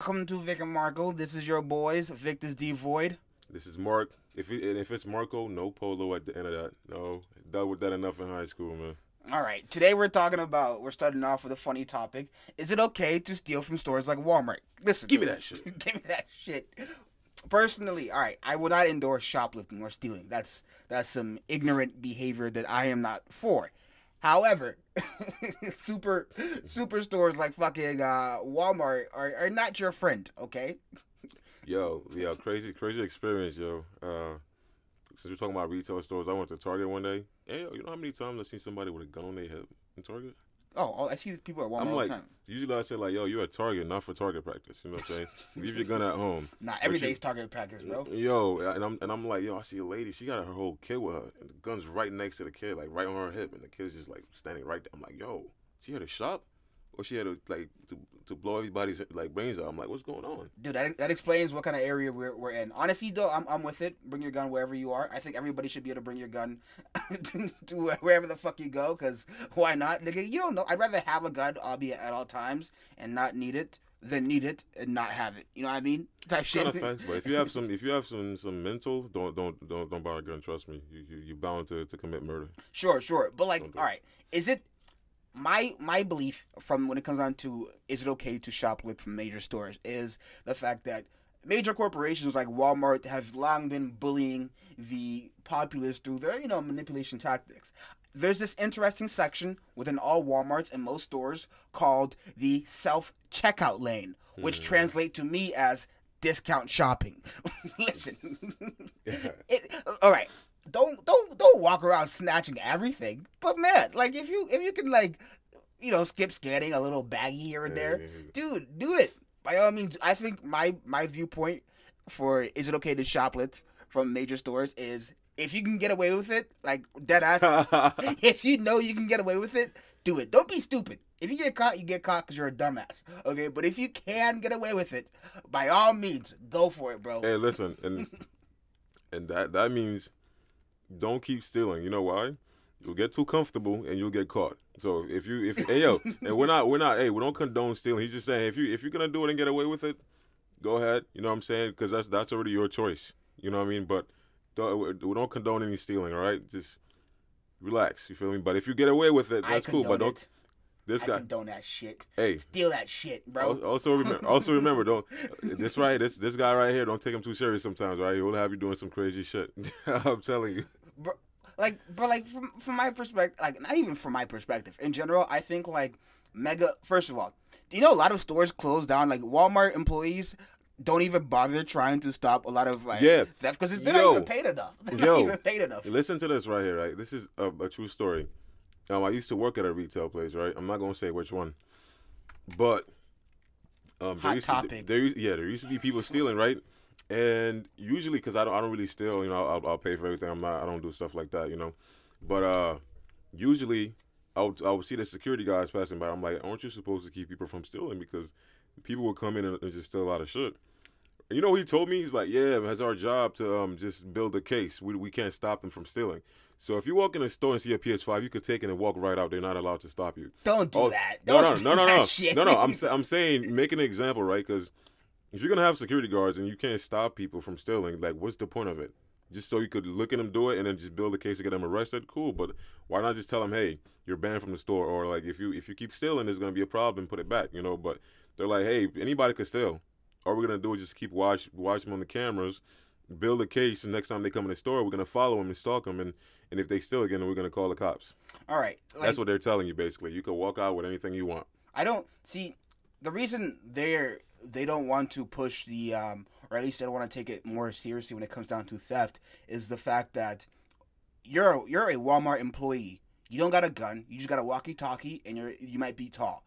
Welcome to Vic and Marco. This is your boys, Vic the Void. This is Mark. If it, if it's Marco, no polo at the end of that. No, dealt with that enough in high school, man. All right, today we're talking about. We're starting off with a funny topic. Is it okay to steal from stores like Walmart? Listen, Give me that shit. give me that shit. Personally, all right, I would not endorse shoplifting or stealing. That's that's some ignorant behavior that I am not for. However, super super stores like fucking uh, Walmart are, are not your friend. Okay. Yo, yeah, crazy, crazy experience, yo. Uh, since we're talking about retail stores, I went to Target one day. Hey, yo, you know how many times I've seen somebody with a gun on their hip in Target? Oh, oh, I see these people at Walmart I'm all like, the time. usually I say like, yo, you're at Target, not for Target practice. You know what I'm saying? Leave your gun at home. Not But every you- target practice, bro. Yo, and I'm and I'm like, yo, I see a lady. She got her whole kid with her, and the gun's right next to the kid, like right on her hip, and the kid's just like standing right there. I'm like, yo, she had a shop, or she had to like to to blow everybody's like brains out. I'm like, what's going on? Dude, that, that explains what kind of area we're, we're in. Honestly, though, I'm, I'm with it. Bring your gun wherever you are. I think everybody should be able to bring your gun to wherever the fuck you go, because why not? Nigga, you don't know. I'd rather have a gun, albeit at all times, and not need it than need it and not have it. You know what I mean? Type shit. Kind of facts, but if you have some, if you have some some mental, don't don't don't don't buy a gun. Trust me, you you you bound to to commit murder. Sure, sure. But like, all right, is it my my belief from when it comes down to is it okay to shoplift from major stores is the fact that major corporations like Walmart have long been bullying the populace through their you know manipulation tactics. There's this interesting section within all Walmarts and most stores called the self checkout lane, which hmm. translate to me as discount shopping. Listen, it all right. Don't don't don't walk around snatching everything. But man, like if you if you can like you know skip scanning a little baggy here and there, dude, do it. By all means, I think my my viewpoint for is it okay to shoplift from major stores is if you can get away with it, like dead ass. if you know you can get away with it, do it. Don't be stupid. If you get caught, you get caught because you're a dumbass. Okay, but if you can get away with it, by all means, go for it, bro. hey, listen, and and that that means don't keep stealing. You know why? You'll get too comfortable and you'll get caught. So if you if hey yo, and we're not we're not hey we don't condone stealing. He's just saying if you if you're gonna do it and get away with it, go ahead. You know what I'm saying? Because that's that's already your choice. You know what I mean? But don't, we don't condone any stealing. All right, just relax. You feel me? But if you get away with it, that's cool. But don't this I guy. condone that shit. Hey, Steal that shit, bro. Also remember, also remember, don't this right, this this guy right here, don't take him too serious sometimes, right? He'll have you doing some crazy shit. I'm telling you. Bro, like, but like from from my perspective, like not even from my perspective in general, I think like mega. First of all, do you know a lot of stores close down? Like Walmart employees don't even bother trying to stop a lot of like Yeah. theft because they're Yo. not even paid enough. They're not even paid enough. Listen to this right here, right? This is a, a true story. Um, I used to work at a retail place, right? I'm not gonna say which one, but um, Hot used topic. To, there, yeah, there used to be people stealing, right? And usually, because I don't, I don't really steal, you know, I'll, I'll pay for everything. I'm not, I don't do stuff like that, you know. But uh, usually, I would, I would see the security guys passing by. I'm like, aren't you supposed to keep people from stealing? Because people will come in and, and just steal a lot of shit. And you know he told me? He's like, yeah, it's our job to um just build a case. We, we can't stop them from stealing. So if you walk in a store and see a PS5, you could take it and walk right out. They're not allowed to stop you. Don't do Oh, that. No, Don't no, no, no, that no, no, no. I'm I'm saying make an example, right? Because if you're gonna have security guards and you can't stop people from stealing, like, what's the point of it? Just so you could look at them do it and then just build a case to get them arrested, cool. But why not just tell them, hey, you're banned from the store, or like if you if you keep stealing, there's gonna be a problem. Put it back, you know. But they're like, hey, anybody could steal. All we're gonna do is just keep watch watch them on the cameras, build a case, and next time they come in the store, we're gonna follow them and stalk them, and and if they steal again, we're gonna call the cops. All right, like, That's what they're telling you basically. You can walk out with anything you want. I don't see the reason they're they don't want to push the um or at least they don't want to take it more seriously when it comes down to theft is the fact that you're you're a Walmart employee. You don't got a gun. You just got a walkie-talkie, and you're you might be tall.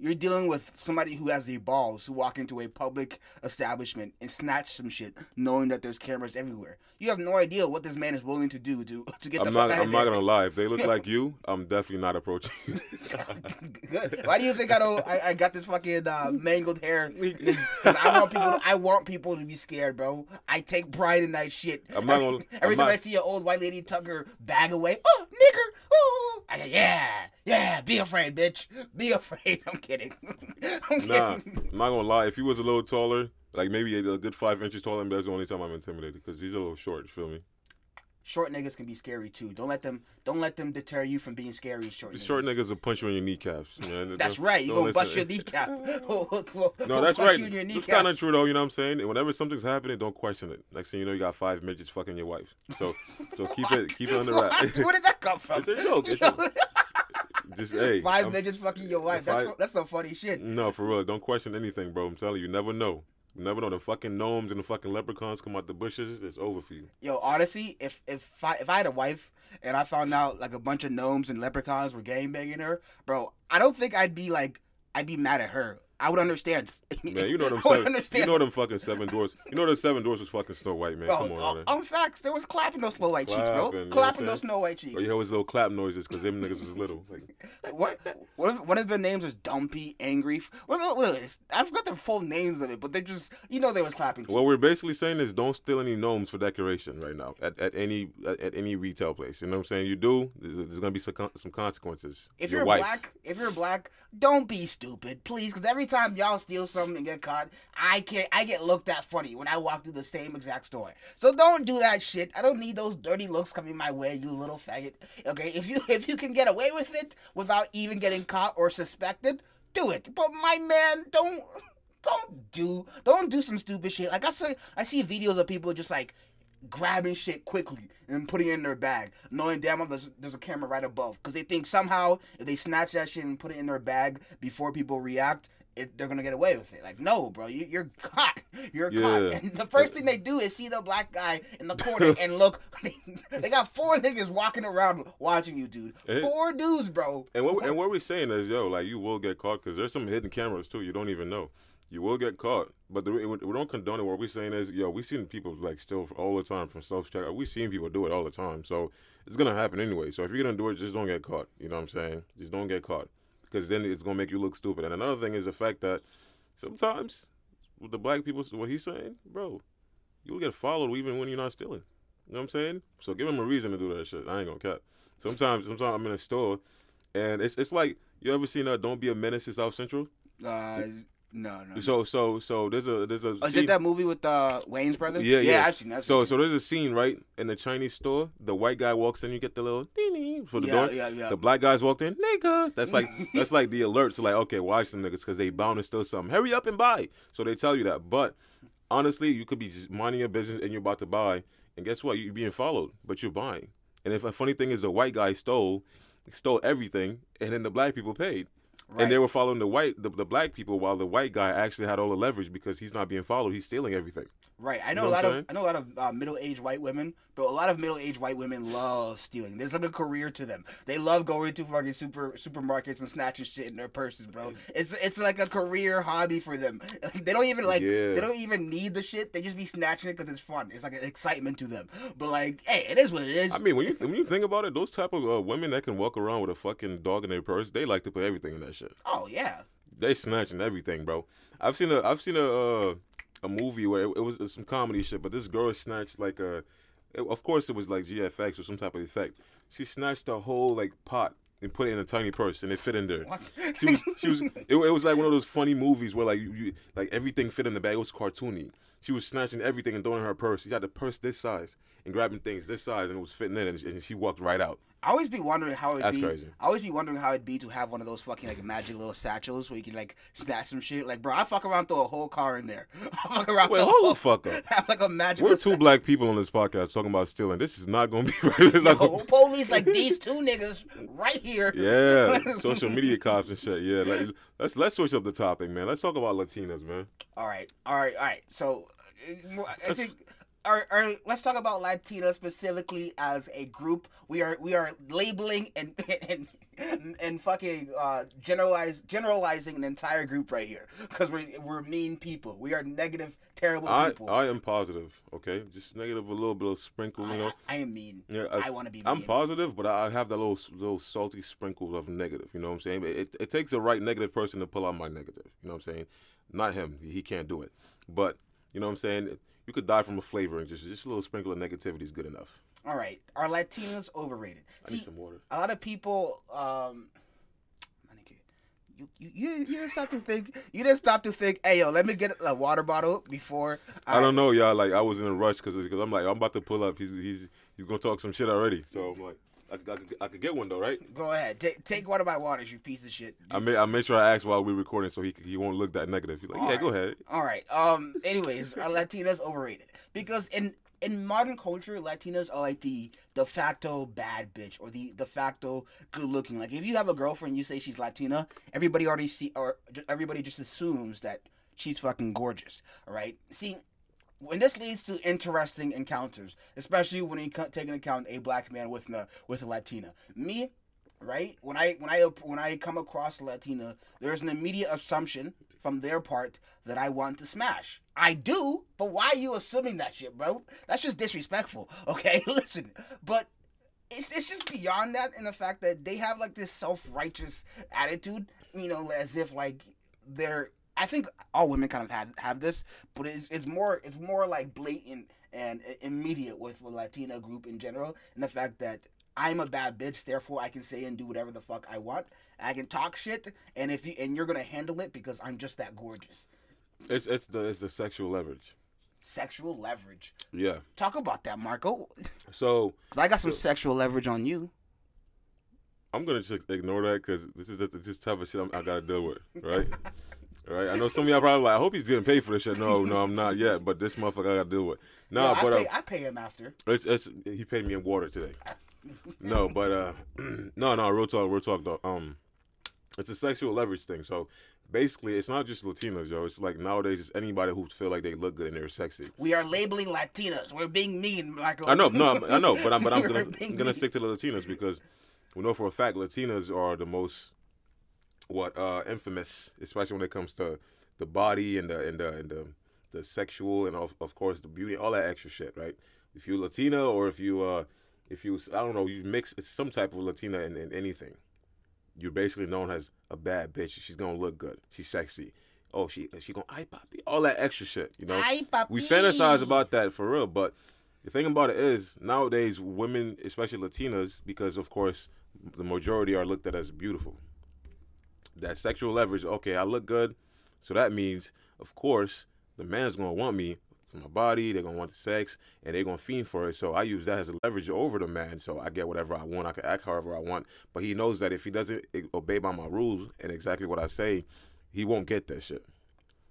You're dealing with somebody who has the balls to walk into a public establishment and snatch some shit, knowing that there's cameras everywhere. You have no idea what this man is willing to do to to get the I'm fuck not. out I'm there. not gonna lie. If they look like you, I'm definitely not approaching. you. Good. Why do you think I don't? I, I got this fucking uh, mangled hair. 'Cause I want people. I want people to be scared, bro. I take pride in that shit. I'm not every gonna- every I'm time not- I see an old white lady tuck her bag away, oh nigger, oh, yeah, yeah. Be afraid, bitch. Be afraid. I'm kidding. I'm Nah, kidding. I'm not gonna lie. If he was a little taller, like maybe a, a good five inches taller, that's the only time I'm intimidated because he's a little short. You feel me? Short niggas can be scary too. Don't let them. Don't let them deter you from being scary. Short. The niggas. short niggas will punch you on your kneecaps. Man. That's Don't- right. You gonna bust your listen. kneecap. No, that's right. You in It's kind of true though. You know what I'm saying? And whenever something's happening, don't question it. Next thing you know, you got five midgets fucking your wife. So, so keep it, keep it under What? wrap. Where did that come from? It's a joke. It's a- Just hey, 5 I'm- fucking your wife. That's I- that's some funny shit. No, for real. Don't question anything, bro. I'm telling you, you never know. You never know. The fucking gnomes and the fucking leprechauns come out the bushes. It's over for you. Yo, honestly, if if I, if I had a wife and I found out like a bunch of gnomes and leprechauns were gang banging her, bro, I don't think I'd be like I'd be mad at her. I would understand. Man, you know them seven, understand. you know them fucking seven doors. You know the seven doors was fucking Snow White, man. Bro, Come on, on, man. on facts, there was clapping those snow white cheeks, bro. Clapping, you Clapping those snow white cheeks. But you hear his little clap noises because them niggas was little. Like, What? What if one of the names was Dumpy, Angry? What, what, what I forgot the full names of it, but they just you know they was clapping. what we're basically saying is don't steal any gnomes for decoration right now at, at any at, at any retail place. You know what I'm saying? You do, there's, there's gonna be some some consequences. If Your you're wife. black, if you're black, don't be stupid, please. Because every time y'all steal something and get caught, I can't. I get looked at funny when I walk through the same exact store. So don't do that shit. I don't need those dirty looks coming my way, you little faggot. Okay, if you if you can get away with it without even getting caught or suspected, do it. But my man, don't don't do don't do some stupid shit. Like I see I see videos of people just like grabbing shit quickly and putting it in their bag, knowing damn well there's, there's a camera right above. Because they think somehow if they snatch that shit and put it in their bag before people react, it, they're gonna get away with it. Like, no, bro, you, you're caught. You're Yeah. caught. And the first thing they do is see the black guy in the corner and look. they got four niggas walking around watching you, dude. Four dudes, bro. And what and what we're saying is, yo, like you will get caught because there's some hidden cameras too. You don't even know. You will get caught, but the, we, don't condone it. What we're saying is, yo, we seen people like steal all the time from self checkout. We seen people do it all the time, so it's gonna happen anyway. So if you're gonna do it, just don't get caught. You know what I'm saying? Just don't get caught because then it's gonna make you look stupid. And another thing is the fact that sometimes with the black people, what he's saying, bro, you'll get followed even when you're not stealing. You know what I'm saying? So give him a reason to do that shit. I ain't gonna cap. Sometimes, sometimes I'm in a store, and it's it's like you ever seen uh, "Don't Be a Menace" to South Central? Uh, no, no. So so so there's a there's a Oh, is it that movie with uh, Wayans brother? Yeah, yeah. I've seen that. so so there's a scene right in the Chinese store. The white guy walks in, you get the little ding ding for the yeah, door. yeah, yeah. The black guys walked in, nigga. That's like that's like the alert to like, okay, watch them niggas because they bound to steal something. Hurry up and buy. So they tell you that. But honestly, you could be just minding your business and you're about to buy, and guess what? You're being followed, but you're buying. And if a funny thing is, the white guy stole stole everything, and then the black people paid. And they were following the white, the, the black people, while the white guy actually had all the leverage because he's not being followed. He's stealing everything. Right. I know, know a lot of? I know a lot of uh, middle-aged white women, but a lot of middle-aged white women love stealing. There's like a career to them. They love going to fucking super supermarkets and snatching shit in their purses, bro. It's it's like a career hobby for them. Like, they don't even like Yeah. they don't even need the shit. They just be snatching it because it's fun. It's like an excitement to them. But like, hey, it is what it is. I mean, when you when you think about it, those type of uh, women that can walk around with a fucking dog in their purse, they like to put everything in that shit. oh yeah. They snatching everything, bro. I've seen a I've seen a uh, a movie where it, it was some comedy shit, but this girl snatched like a, it- of course it was like GFX or some type of effect. She snatched a whole like pot and put it in a tiny purse and it fit in there. What? She was she was it, it was like one of those funny movies where like you, you like everything fit in the bag. It was cartoony. She was snatching everything and throwing in her purse. She had the purse this size and grabbing things this size and it was fitting in and, and she walked right out. I always be wondering how it'd That's be. crazy. I always be wondering how it'd be to have one of those fucking like magic little satchels where you can like snatch some shit. Like, bro, I fuck around throw a whole car in there. I fuck around Wait, throw a hold whole- the fuck up. Have like a magic. We're two satchel. black people on this podcast talking about stealing. This is not gonna be right. Yo, gonna- police like these two niggas right here. Yeah, social media cops and shit. Yeah, like, let's let's switch up the topic, man. Let's talk about Latinas, man. All right, all right, all right. So, uh, I think. All right, all right, let's talk about Latinos specifically as a group. We are we are labeling and and and fucking uh, generalize generalizing an entire group right here because we're we're mean people. We are negative, terrible I people. I am positive. Okay, just negative, a little bit of sprinkle, you know. I, I am mean. Yeah, I want to be. Mean. I'm positive, but I have that little little salty sprinkle of negative. You know what I'm saying? It, it takes a right negative person to pull out my negative. You know what I'm saying? Not him. He can't do it. But you know what I'm saying? You could die from a flavor and just just a little sprinkle of negativity is good enough. All right, are Latinos overrated? I need some water. a lot of people um you you you, you didn't stop to think you didn't stop to think hey yo let me get a water bottle before I don't know, y'all. Like I was in a rush because I'm like I'm about to pull up. He's he's he's gonna talk some shit already. So I'm like I, I, could, I could get one though, right? go ahead take take one of my waters you piece of shit I made I made sure I asked while we are recording so he he won't look that negative. He's like, yeah, All go ahead. all right um anyways are latinos overrated because in in modern culture Latinas are like the de facto bad bitch or the de facto good looking like if you have a girlfriend you say she's latina everybody already see or everybody just assumes that she's fucking gorgeous all right see when this leads to interesting encounters, especially when you take into account a black man with a with a Latina. Me, right? When I when I when I come across a Latina, there's an immediate assumption from their part that I want to smash. I do, but why are you assuming that shit, bro? That's just disrespectful. Okay, listen, but it's, it's just beyond that in the fact that they have like this self-righteous attitude you know as if like they're i think all women kind of had have this but it's, it's more it's more like blatant and immediate with the latina group in general and the fact that i'm a bad bitch therefore i can say and do whatever the fuck i want i can talk shit and if you and you're gonna handle it because i'm just that gorgeous It's it's the it's the sexual leverage. sexual leverage Yeah. talk about that marco So because i got some sexual leverage on you I'm gonna just ignore that because this is the, this type of shit I'm, I gotta deal with, right? right. I know some of y'all probably like, I hope he's getting paid for this shit. No, no, I'm not yet. But this motherfucker I gotta deal with. No, Yeah, but I, uh, pay, I pay him after it's it's he paid me in water today. No, but uh, no, no, real talk, real talk though. Um, it's a sexual leverage thing. So basically, it's not just Latinos, yo. It's like nowadays, it's anybody who feel like they look good and they're sexy. We are labeling Latinas. We're being mean, Michael. I know, no, I'm- I know, but I'm but I'm gonna, gonna mean. stick to the Latinos because we know for a fact Latinas are the most what uh infamous, especially when it comes to the body and the and the and the, the sexual and of, of course the beauty, all that extra shit, right? If you Latina or if you uh if you I don't know, you mix it's some type of Latina in, in anything. You're basically known as a bad bitch. She's gonna look good. She's sexy. Oh, she she gonna eye poppy. All that extra shit, you know. Ay, we fantasize about that for real, but the thing about it is nowadays women, especially Latinas, because of course the majority are looked at as beautiful. That sexual leverage, okay, I look good, so that means, of course, the man's gonna want me for my body. They're gonna want the sex, and they're gonna fiend for it. So I use that as a leverage over the man, so I get whatever I want. I can act however I want, but he knows that if he doesn't eh, obey by my rules and exactly what I say, he won't get that shit.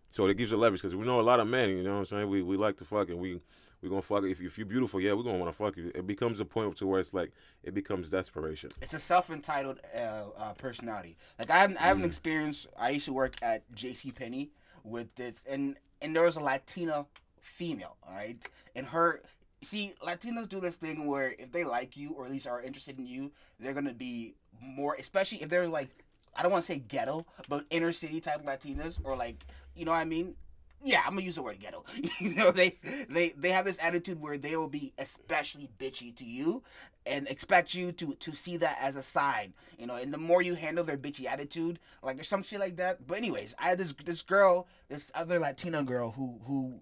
So it gives you leverage because we know a lot of men. You know what I'm saying? We we like to fuck and we we gonna fuck. If if you're beautiful, yeah, we're gonna want to fuck you. It becomes a point to where it's like it becomes desperation. It's a self-entitled uh, uh, personality. Like I haven't, I Mm. have an experience. I used to work at J.C. Penney with this, and and there was a Latina female. All right, and her. See, Latinos do this thing where if they like you or at least are interested in you, they're gonna be more, especially if they're like, I don't want to say ghetto, but inner city type Latinas or like, you know what I mean? Yeah, I'm gonna use the word ghetto. you know, they they they have this attitude where they will be especially bitchy to you and expect you to to see that as a sign. You know, and the more you handle their bitchy attitude, like there's some shit like that. But anyways, I had this this girl, this other Latina girl who who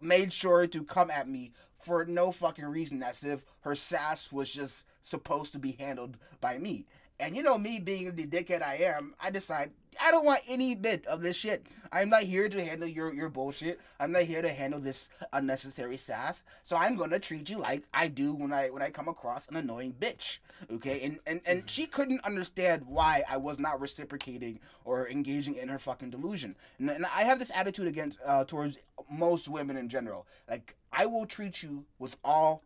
made sure to come at me for no fucking reason as if her sass was just supposed to be handled by me. And you know me being the dickhead I am, I decide I don't want any bit of this shit. I'm not here to handle your, your bullshit. I'm not here to handle this unnecessary sass. So I'm gonna treat you like I do when I when I come across an annoying bitch. Okay? And and, and she couldn't understand why I was not reciprocating or engaging in her fucking delusion. And, and I have this attitude against uh, towards most women in general. Like I will treat you with all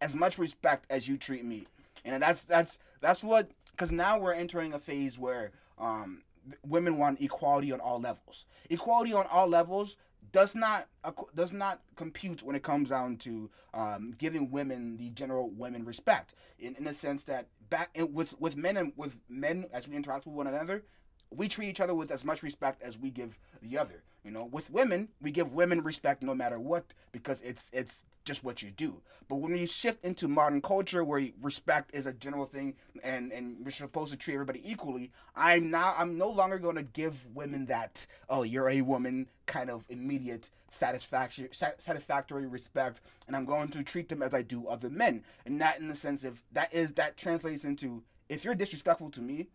as much respect as you treat me. And that's that's that's what because now we're entering a phase where um, women want equality on all levels. Equality on all levels does not does not compute when it comes down to um, giving women the general women respect. In, in the sense that back with with men and with men as we interact with one another, we treat each other with as much respect as we give the other. You know, with women, we give women respect no matter what because it's it's just what you do. But when you shift into modern culture where respect is a general thing and and you're supposed to treat everybody equally, I'm now I'm no longer going to give women that oh you're a woman kind of immediate satisfaction satisfactory respect and I'm going to treat them as I do other men. And that in the sense of that is that translates into if you're disrespectful to me,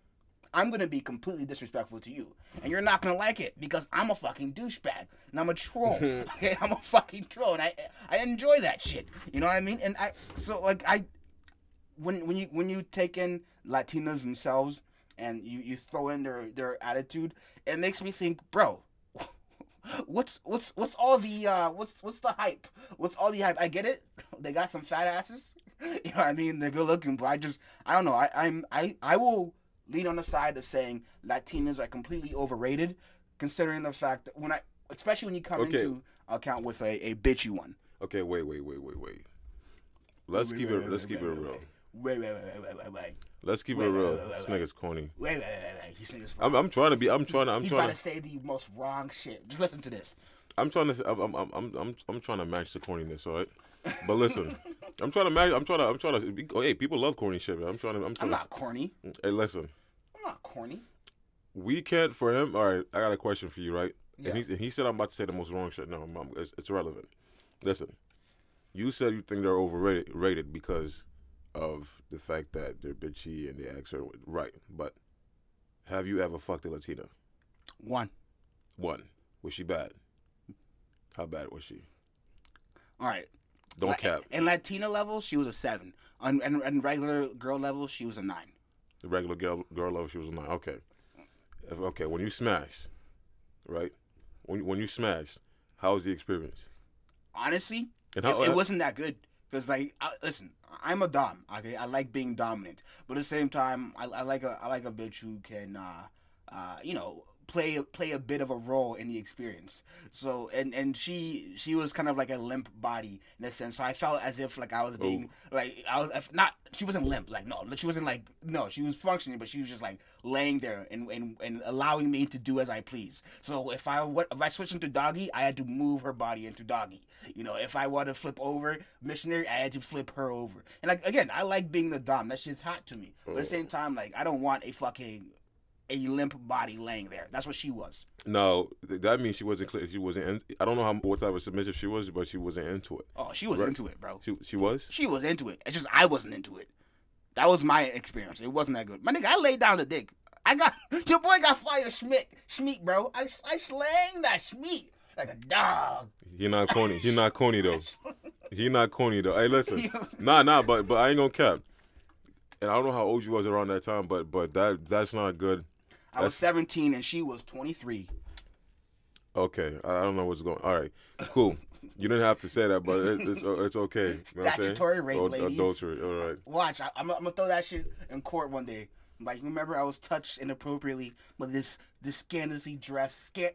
I'm gonna be completely disrespectful to you, and you're not gonna like it because I'm a fucking douchebag and I'm a troll. okay, I'm a fucking troll, and I I enjoy that shit. You know what I mean? And I so like I when when you when you take in Latinas themselves and you you throw in their their attitude, it makes me think, bro. What's what's what's all the uh what's what's the hype? What's all the hype? I get it. They got some fat asses. You know what I mean? They're good looking, but I just I don't know. I I'm I I will lean on the side of saying Latinas are completely overrated, considering the fact that when I, especially when you come okay. into account with a, a bitchy one. Okay, wait, wait, wait, wait, wait. Let's wait, keep wait, it. Wait, let's keep it real. Wait, wait, wait, wait, wait, wait. Let's keep it real. This nigga's corny. Wait, wait, wait, wait. This nigga's. I'm, I'm trying to be. I'm trying to. I'm He's trying about to say the most wrong shit. Just listen to this. I'm trying to. I'm. I'm. I'm. I'm, I'm trying to match the corniness. All right. But listen, I'm trying to match. I'm trying to. I'm trying to. Oh, hey, people love corny shit. Man. I'm trying to. I'm, trying I'm not corny. Hey, listen. I'm not corny. We can't for him. All right, I got a question for you, right? Yeah. And, he, and he said I'm about to say the most wrong shit. No, I'm, it's, it's irrelevant. Listen, you said you think they're overrated rated because of the fact that they're bitchy and they act certain right. But have you ever fucked a Latina? One. One. Was she bad? How bad was she? All right. Don't La- cap. In Latina level, she was a seven. On and, and regular girl level, she was a nine. The regular girl girl level, she was nine. Okay. If, okay. When you smash, right? When when you smash, how was the experience? Honestly, how, it, it wasn't that good. Cause like, I, listen, I'm a dom. Okay, I like being dominant, but at the same time, I, I like a I like a bitch who can, uh, uh, you know, play play a bit of a role in the experience. So and and she she was kind of like a limp body in a sense. So I felt as if like I was being oh. like I was not she wasn't limp like no she wasn't like no she was functioning but she was just like laying there and and, and allowing me to do as I please. So if I what if I switched into doggy, I had to move her body into doggy. You know, if I want to flip over missionary, I had to flip her over. And like again, I like being the dom. That shit's hot to me. But at the same time, like I don't want a fucking a limp body laying there. That's what she was. No, that means she wasn't clear. She wasn't. In, I don't know how what type of submissive she was, but she wasn't into it. Oh, she was right. into it, bro. She she was. She was into it. It's just I wasn't into it. That was my experience. It wasn't that good. My nigga, I laid down the dick. I got your boy got fire schmick, schmeek, bro. I I slang that schmeek like a dog. He not corny. He not corny though. he not corny though. Hey, listen, nah, nah, but but I ain't gonna cap. And I don't know how old you was around that time, but but that that's not good I was 17 and she was 23. Okay, I don't know what's going. All right, cool. You didn't have to say that, but it, it's uh, it's okay. You know Statutory rape, ladies. Adultery. All right. Watch, I, am gonna throw that shit in court one day. Like, remember, I was touched inappropriately with this this scandalously dressed. Scan-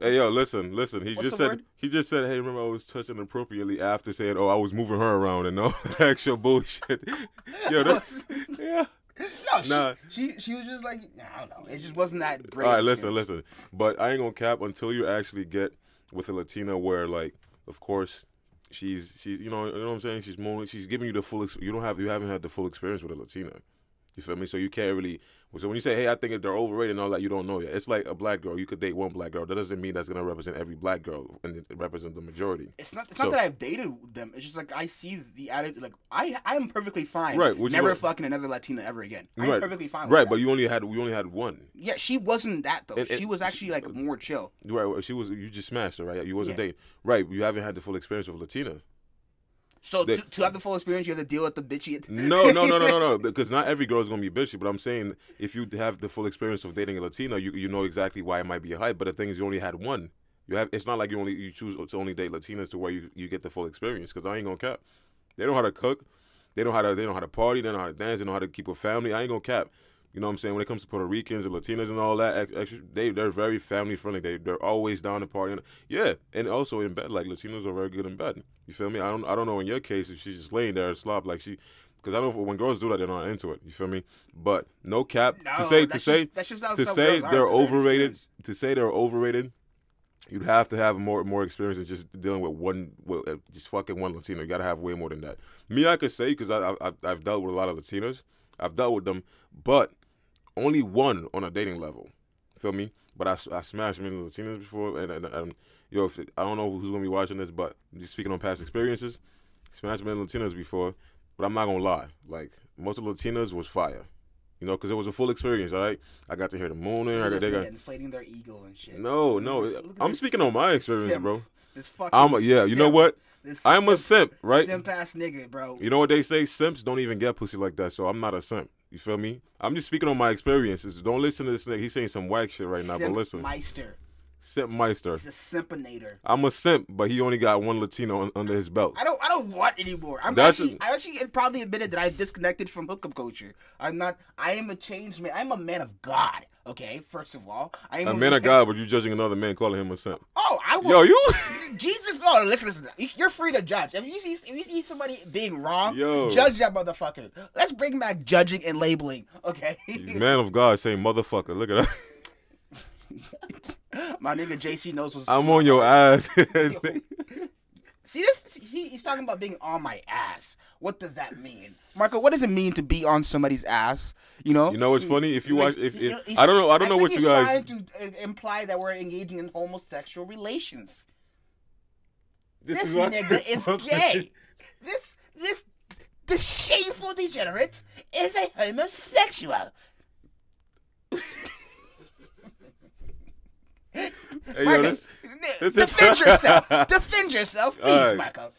Hey yo, listen, listen. He What's just said word? he just said, "Hey, remember I was touched inappropriately after saying, oh, I was moving her around and no actual bullshit." yo, that's yeah. No, she, nah. she she was just like I don't know. It just wasn't that great. All right, listen, listen. But I ain't gonna cap until you actually get with a Latina where like, of course, she's she's you know you know what I'm saying. She's more she's giving you the full. You don't have you haven't had the full experience with a Latina. You feel me? So you can't really. So when you say, "Hey, I think they're overrated," and all that, you don't know yet. It's like a black girl. You could date one black girl. That doesn't mean that's gonna represent every black girl and represent the majority. It's not. It's so, not that I've dated them. It's just like I see the attitude. Like I, I am perfectly fine. Right. Never fucking another Latina ever again. I'm right. perfectly fine. right. That. But you only had you only had one. Yeah, she wasn't that though. she was actually like more chill. Right. She was. You just smashed her. Right. You wasn't yeah. dating. Right. You haven't had the full experience with Latina. So to, to, have the full experience, you have to deal with the bitchy. no, no, no, no, no, no. Because not every girl is gonna be bitchy. But I'm saying if you have the full experience of dating a Latina, you you know exactly why it might be a hype. But the thing is, you only had one. You have. It's not like you only you choose to only date Latinas to where you, you get the full experience. Because I ain't gonna cap. They know how to cook. They know how to they know how to party. They know how to dance. They know how to keep a family. I ain't gonna cap. You know what I'm saying? When it comes to Puerto Ricans and Latinas and all that, they they're very family friendly. They they're always down to party. Yeah, and also in bed, like Latinos are very good in bed. You feel me? I don't I don't know in your case if she's just laying there and slop like she. Because I don't know when girls do that, they're not into it. You feel me? But no cap no, to say to say just, to say they're overrated. To say they're overrated You'd have to have more more experience than just dealing with one, well, uh, just fucking one Latino. You gotta have way more than that. Me, I could say because I, I I've dealt with a lot of Latinos. I've dealt with them, but only one on a dating level. Feel me? But I, I smashed many Latinas before, and, and, and yo, if I don't know who's gonna be watching this, but just speaking on past experiences, smashed many Latinas before. But I'm not gonna lie, like most of the Latinas was fire. You know, because it was a full experience, all right? I got to hear the mooning. I got, they got inflating their ego and shit. no, no. This- I'm speaking on my experience, simp. bro. This fucking I'm a, yeah. You know what? This I'm a simp, right? Simp ass nigga, bro. You know what they say? Simps don't even get pussy like that. So I'm not a simp. You feel me? I'm just speaking on my experiences. Don't listen to this nigga. He's saying some whack shit right now. simp but listen, Meister. Simp meister. He's a simpinator. I'm a simp, but he only got one Latino un- under his belt. I don't. I don't want anymore. I'm That's actually. a- I actually probably admitted that I disconnected from hookup culture. I'm not. I am a changed man. I'm a man of God. Okay. First of all, I am A man of God, but you judging another man calling him a simp. Oh, I will. Yo, you. Jesus, oh, listen, listen. You're free to judge. If you see, if you see somebody being wrong, Yo. judge that motherfucker. Let's bring back judging and labeling, okay? man of God saying motherfucker. Look at that. My nigga JC knows what's. I'm on your ass. See this? See, he's talking about being on my ass. What does that mean, Marco? What does it mean to be on somebody's ass? You know. You know what's funny? If you watch, if, he- if I don't know, I don't know think what you guys. he's trying to uh, imply that we're engaging in homosexual relations. This, what- nigga is gay. This this this shameful degenerate is a homosexual. Hey, yo, this, this defend is- yourself. defend yourself, please, Alright. Marco.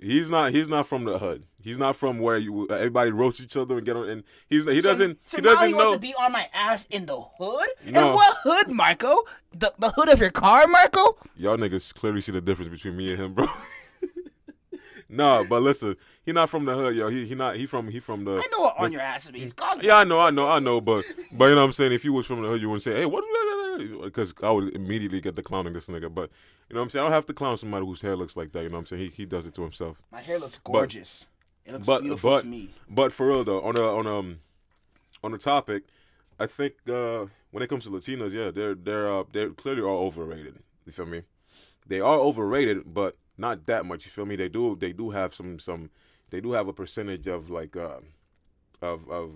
he's not. He's not from the hood. He's not from where you everybody roast each other and get on. And he's he So- doesn't. So, he now doesn't he know. wants to be on my ass in the hood. No. And what hood, Marco? The the hood of your car, Marco? Y'all niggas clearly see the difference between me and him, bro. nah, but listen, he not from the hood, yo. He he not. He from he from the. I know what on your ass means. Yeah, I know, I know, I know, but but you know what I'm saying. If you was from the hood, you wouldn't say, "Hey, what?" Because I would immediately get the clowning this nigga. But you know what I'm saying. I don't have to clown somebody whose hair looks like that. You know what I'm saying. He he does it to himself. My hair looks gorgeous. it looks but beautiful but to me. but for real though, on a on um on the topic, I think uh when it comes to Latinos, yeah, they're they're uh, they're clearly all overrated. You feel me? They are overrated, but not that much. You feel me? They do they do have some some they do have a percentage of like uh of of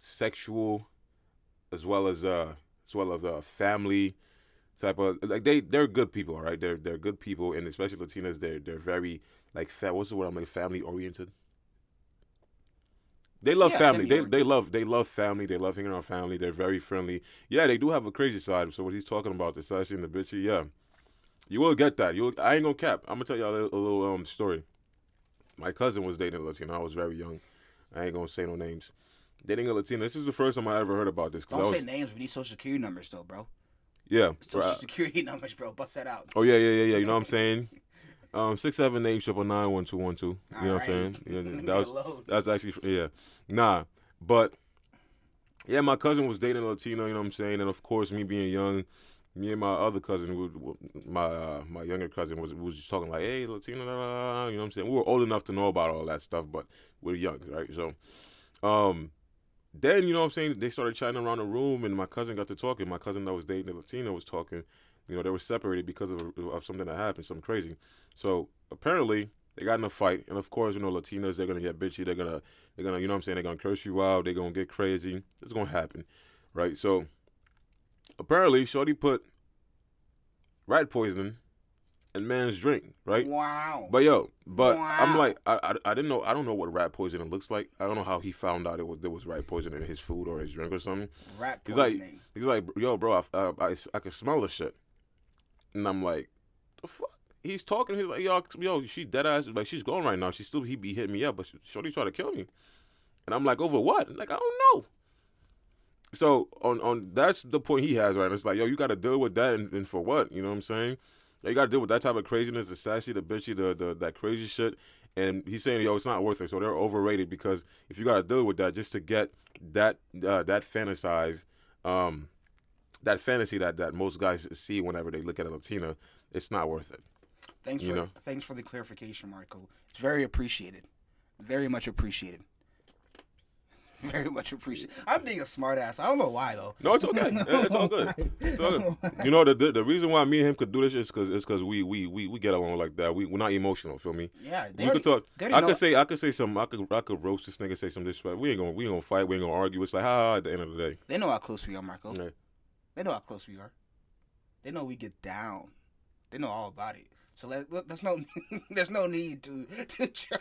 sexual as well as uh as well as uh family type of like they they're good people, all right? They're they're good people and especially Latinas, they're they're very like fa- what's the word I'm like family oriented. They love Yeah, family. They they love they love family. They love hanging around family. They're very friendly. Yeah, they do have a crazy side. So what he's talking about, the sassy and the bitchy, yeah, you will get that. You, I ain't gonna cap. I'm gonna tell y'all a, little- a little um story. My cousin was dating a Latina. I was very young. I ain't gonna say no names. Dating a Latina. This is the first time I ever heard about this. Don't was, say names. We need social security numbers, though, bro. Yeah. Social right. security numbers, bro. Bust that out. Oh yeah, yeah, yeah, yeah. You know what I'm saying? Um, six seven eight triple nine one two one two. You know what I'm saying? Yeah, that was that's actually yeah. Nah, but yeah, my cousin was dating a Latino. You know what I'm saying? And of course, me being young, me and my other cousin, my uh, my younger cousin, was was just talking like, "Hey, Latino," da, da, you know what I'm saying? We were old enough to know about all that stuff, but we're young, right? So, um, then you know what I'm saying? They started chatting around the room, and my cousin got to talking. My cousin that was dating the Latina was talking. You know, they were separated because of of something that happened, something crazy. So apparently they got in a fight, and of course, you know, Latinas they're gonna get bitchy. They're gonna they're gonna you know what I'm saying? They're gonna curse you out. They're gonna get crazy. It's gonna happen, right? So apparently, Shorty put rat poison in man's drink, right? Wow. But yo, but I'm like, I, I, I didn't know, I don't know what rat poisoning looks like. I don't know how he found out it was there was rat poison in his food or his drink or something. Rat He's like, poisoning. he's like, yo, bro, I, uh, I, I can smell the shit, and I'm like, the fuck. He's talking. He's like, yo, yo, she dead ass. Like she's gone right now. She still he be hitting me up, but Shorty tried to kill me, and I'm like, over what? Like I don't know. So on on that's the point he has right. It's like, yo, you got to deal with that, and, and for what? You know what I'm saying? You got to deal with that type of craziness, the sassy, the bitchy, the, the that crazy shit. And he's saying, yo, it's not worth it. So they're overrated because if you got to deal with that just to get that uh, that fantasize, um, that fantasy that that most guys see whenever they look at a Latina, it's not worth it. Thanks you for know. thanks for the clarification, Marco. It's very appreciated. Very much appreciated. Very much appreciate. I'm being a smart ass. I don't know why though. No, it's okay. it's all good. It's all good. You know the, the the reason why me and him could do this is because it's because we we we we get along like that. We we're not emotional. Feel me? Yeah, You could talk. I could say I could say some. I could I could roast this nigga. Say some disrespect. We ain't gonna we ain't gonna fight. We ain't gonna argue. It's like ha ha. At the end of the day, They know how close we are, Marco. Yeah. They know how close we are. They know we get down. They know all about it. So let, look, there's no there's no need to to try.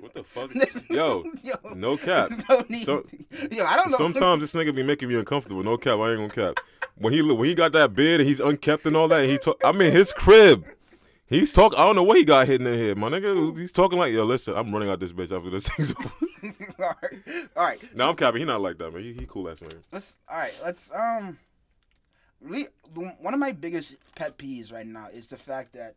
What the fuck? Yo, yo, no cap. no need. So- yo, I don't know. Sometimes this nigga be making me uncomfortable. No cap, I ain't gonna cap. When he when he got that beard and he's unkept and all that, and he talk, I'm in his crib. He's talk. I don't know what he got hidden in here, my nigga. He's talking like, yo, listen, I'm running out this bitch after this thing's over. all right, all right. now I'm capping. He not like that, man. He, he cool ass nigga. Let's all right. Let's um. Really, one of my biggest pet peeves right now is the fact that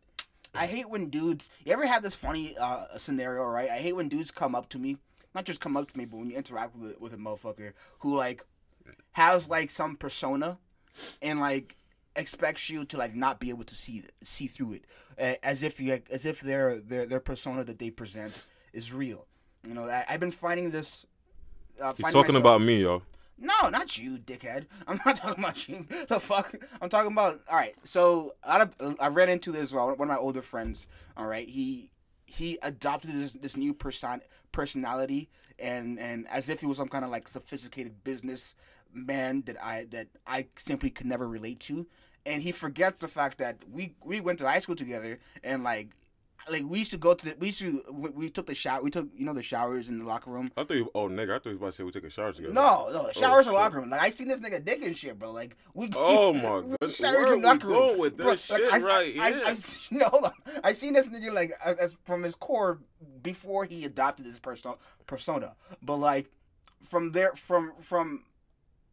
I hate when dudes. You ever have this funny uh, scenario, right? I hate when dudes come up to me, not just come up to me, but when you interact with with a motherfucker who like has like some persona and like expects you to like not be able to see see through it, uh, as if you as if their their their persona that they present is real. You know, I, I've been finding this. Uh, He's talking myself- about me, yo. No, not you, dickhead. I'm not talking about you. The fuck? I'm talking about. All right. So out of I ran into this uh, one of my older friends. All right. He he adopted this this new person personality and and as if he was some kind of like sophisticated business man that I that I simply could never relate to. And he forgets the fact that we we went to high school together and like. Like we used to go to the, we used to we, we took the shower we took you know the showers in the locker room I thought you. Oh, nigga, I thought you was about to say we took a shower together. no, no, the showers Oh, in the oh, locker room. Like I seen this nigga dick and shit, bro. Like we. Oh, my goodness. showers in the locker room. with Bro, this like, shit I, right I, here? I, I, no, hold on. I seen this nigga like as, as from his core before he adopted this persona. Persona, but like from there, from from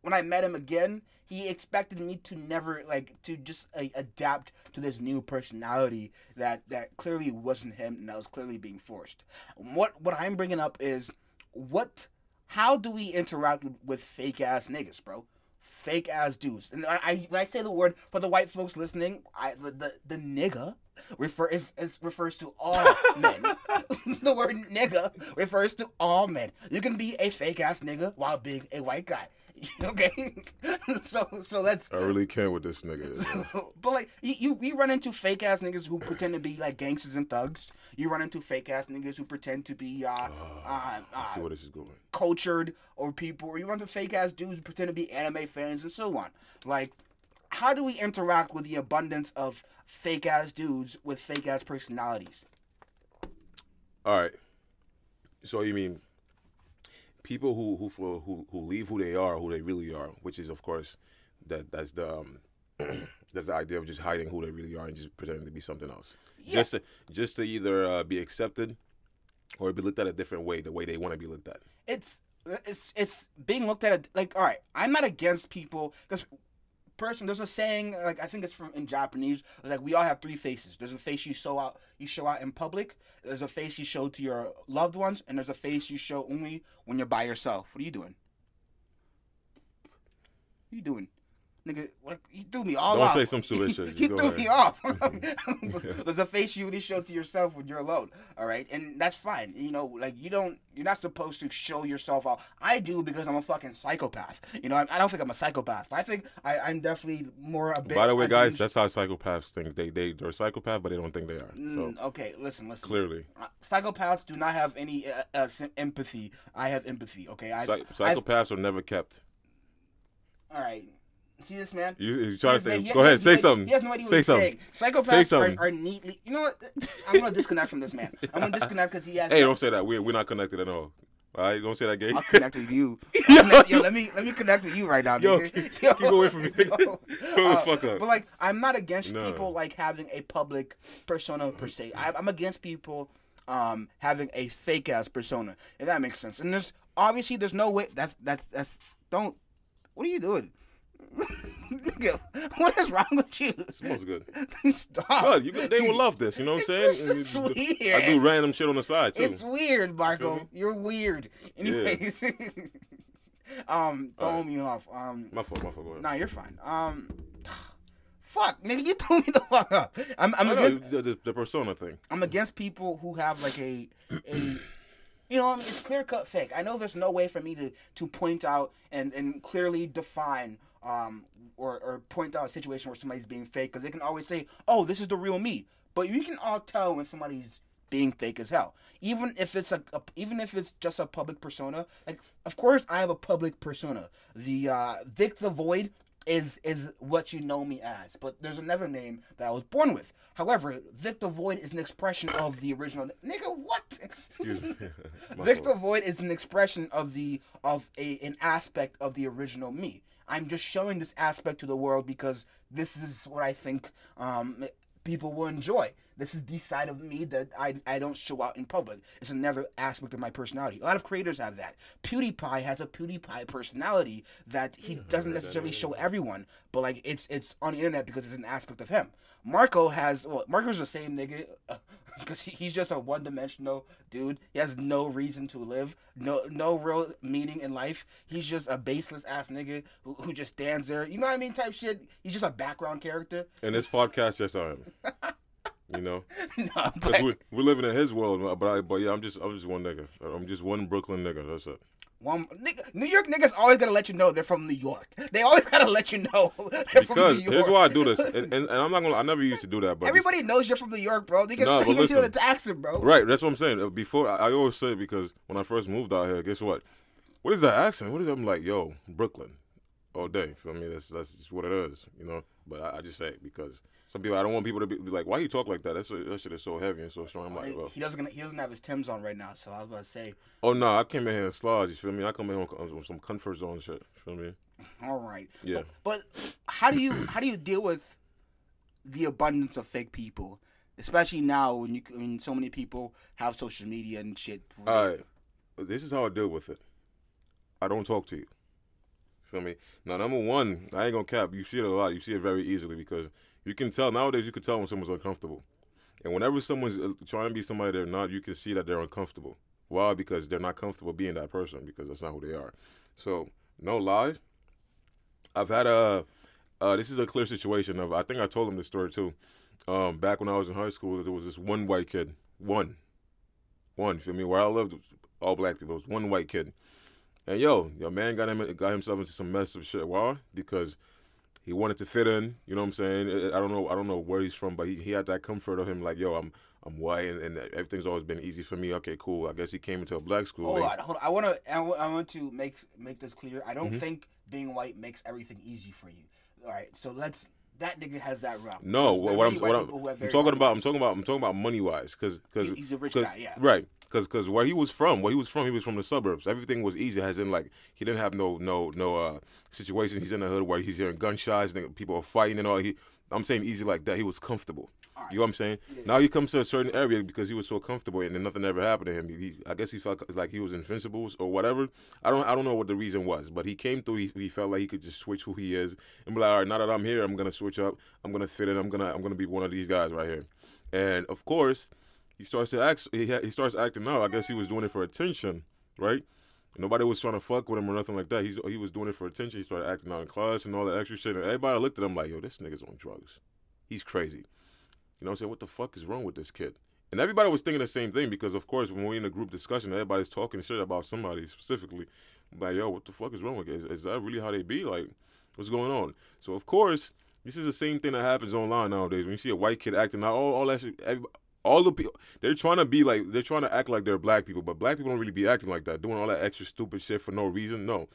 when I met him again, he expected me to never like to just uh, adapt to this new personality that that clearly wasn't him and that was clearly being forced. What what I'm bringing up is what how do we interact with, with fake ass niggas, bro? Fake ass dudes. And I, I when I say the word for the white folks listening, I the the, the nigga refer is, is refers to all men. the word nigga refers to all men. You can be a fake ass nigga while being a white guy. okay? so so let's I really care what this nigga. is, but like you, you, you run into fake ass niggas who pretend to be like gangsters and thugs. You run into fake ass niggas who pretend to be uh, uh, I see uh, where this is going. cultured or people. Or you run into fake ass dudes who pretend to be anime fans and so on. Like, how do we interact with the abundance of fake ass dudes with fake ass personalities? All right. So you mean people who who who who leave who they are, who they really are, which is of course that that's the um, that's the idea of just hiding who they really are and just pretending to be something else. Yeah. Just to, just to either uh, be accepted or be looked at a different way, the way they want to be looked at. it's it's it's being looked at like all right i'm not against people because person there's a saying like i think it's from in japanese it's like we all have three faces. There's a face you show out you show out in public there's a face you show to your loved ones and there's a face you show only when you're by yourself. What are you doing? What are you doing Nigga, what, you threw me all Don't off. say some stupid shit. Go threw ahead. me off. There's a face you only show to yourself when you're alone. All right, and that's fine. You know, like you don't, you're not supposed to show yourself out. I do because I'm a fucking psychopath. You know, I, I don't think I'm a psychopath. I think I, I'm definitely more a bit. By the way, guys, that's how psychopaths think. They they they're psychopath, but they don't think they are. So Mm, okay, listen, listen. clearly, Uh, Psychopaths do not have any uh, uh, empathy. I have empathy. Okay, I've, Psych- I've- psychopaths are never kept. all right. See this man? You, you trying to say? Go ahead, say something. He has no idea what say he's something. saying. Psychopaths Say are, something. are neatly. You know what? I'm gonna disconnect from this man. I'm gonna disconnect because he has. Hey, don't say that. We're we're not connected at all. All right, don't say that, gay. I'll connect with you. Connect- yo, let me let me connect with you right now, Yo, nigga. keep- keep away from me. Grow the fuck up. But like, I'm not against No. people like having a public persona per se. I, I'm against people um having a fake ass persona. If that makes sense. And there's obviously there's no way. That's that's that's don't. What are you doing? What is wrong with you? It smells good. Stop. Good. You, they will love this. You know what I'm saying? it's weird. I do random shit on the side too. It's weird, Marco. me? You're weird. Anyways, um, throwing me off. Um, my fault. My fault. Go ahead. nah, you're fine. Um, fuck, nigga, you threw me the fuck up. I'm, I'm know, against, the, the, the persona thing. I'm against people who have like a, a, You know, I mean, it's clear cut fake. I know there's no way for me to to point out and and clearly define um or or point out a situation where somebody's being fake because they can always say, "Oh, this is the real me." But you can all tell when somebody's being fake as hell. Even if it's a, a even if it's just a public persona. Like, of course, I have a public persona. The uh, Vic the Void is is what you know me as. But there's another name that I was born with. However, Vic the Void is an expression of the original. Nigga, what? Excuse me. Vic the. Void is an expression of the of a an aspect of the original me. I'm just showing this aspect to the world because this is what I think um, people will enjoy. This is the side of me that I, I don't show out in public. It's another aspect of my personality. A lot of creators have that. PewDiePie has a PewDiePie personality that he doesn't necessarily show everyone, but like it's it's on the internet because it's an aspect of him. Marco has well, Marco's the same nigga because he, he's just a one dimensional dude. He has no reason to live, no no real meaning in life. He's just a baseless ass nigga who, who just stands there. You know what I mean? Type shit. He's just a background character. And this podcast, yes, I am. You know, no, because we're, we're living in his world, but I, but yeah, I'm just I'm just one nigga. I'm just one Brooklyn nigga. That's it. one nigga, New York niggas always gotta let you know they're from New York. They always gotta let you know they're from Because New York. here's why I do this, and, and, and I'm not gonna. I never used to do that, but Everybody knows you're from New York, bro. They can, Nah, they but can see the accent, bro. Right, that's what I'm saying. Uh, Before I, I always say it because when I first moved out here, guess what? What is that accent? What is that? I'm like, yo, Brooklyn, all day. Feel me? That's that's just what it is, you know. But I, I just say it because some people I don't want people to be, like, why you talk like that? That's that shit is so heavy and so strong. I'm like, well, He doesn't. He doesn't have his Tim's on right now, so I was about to say. oh no, I came in here and sludge. You feel me? I come in on, on some comfort zone shit. You feel me? All right. Yeah. But, but how do you how do you deal with the abundance of fake people, especially now when you when so many people have social media and shit? All right, this is how I deal with it. I don't talk to you. Feel me? Now, number one, I ain't gonna cap. You see it a lot. You see it very easily because you can tell nowadays. You can tell when someone's uncomfortable, and whenever someone's uh, trying to be somebody they're not, you can see that they're uncomfortable. Why? Because they're not comfortable being that person because that's not who they are. So, no lie. I've had a. Uh, this is a clear situation of. I think I told him this story too. Um, back when I was in high school, there was this one white kid. One. One. Feel me? Where I lived, all black people. It was one white kid. And yo, your man got him got himself into some mess of shit. Why? Because he wanted to fit in. You know what I'm saying? I don't know. I don't know where he's from, but he, he had that comfort of him. Like, yo, I'm I'm white, and, and everything's always been easy for me. Okay, cool. I guess he came into a black school. Hold on, hold on. I want to. I want to make make this clear. I Mm-hmm. don't think being white makes everything easy for you. All right, so let's. That nigga has that route. No, what, what I'm what I'm, people who have I'm talking about, I'm talking about, I'm talking about money wise, because because He- he's a rich guy, yeah. right, because because where he was from, where he was from, he was from the suburbs. Everything was easy, as in like he didn't have no no no uh situation. He's in the hood where he's hearing gunshots, and people are fighting and all. He, I'm saying easy like that. He was comfortable. You know what I'm saying? Now he comes to a certain area because he was so comfortable and then nothing ever happened to him. He, he- I guess he felt like he was invincible or whatever. I don't I don't know what the reason was, but he came through. He, he felt like he could just switch who he is and be like, all right, now that I'm here, I'm gonna switch up. I'm gonna fit in. I'm gonna I'm gonna be one of these guys right here. And of course, he starts to act. He ha- he starts acting out. I guess he was doing it for attention, right? Nobody was trying to fuck with him or nothing like that. He's he was doing it for attention. He started acting out in class and all that extra shit. And everybody looked at him like, yo, this nigga's on drugs. He's crazy. You know what I'm saying? What the fuck is wrong with this kid? And everybody was thinking the same thing because, of course, when we're in a group discussion, everybody's talking shit about somebody specifically. Like, yo, what the fuck is wrong with it? Is, is that really how they be? Like, what's going on? So, of course, this is the same thing that happens online nowadays. When you see a white kid acting out, all, all that shit, all the people, they're trying to be like, they're trying to act like they're black people, but black people don't really be acting like that, doing all that extra stupid shit for no reason. No.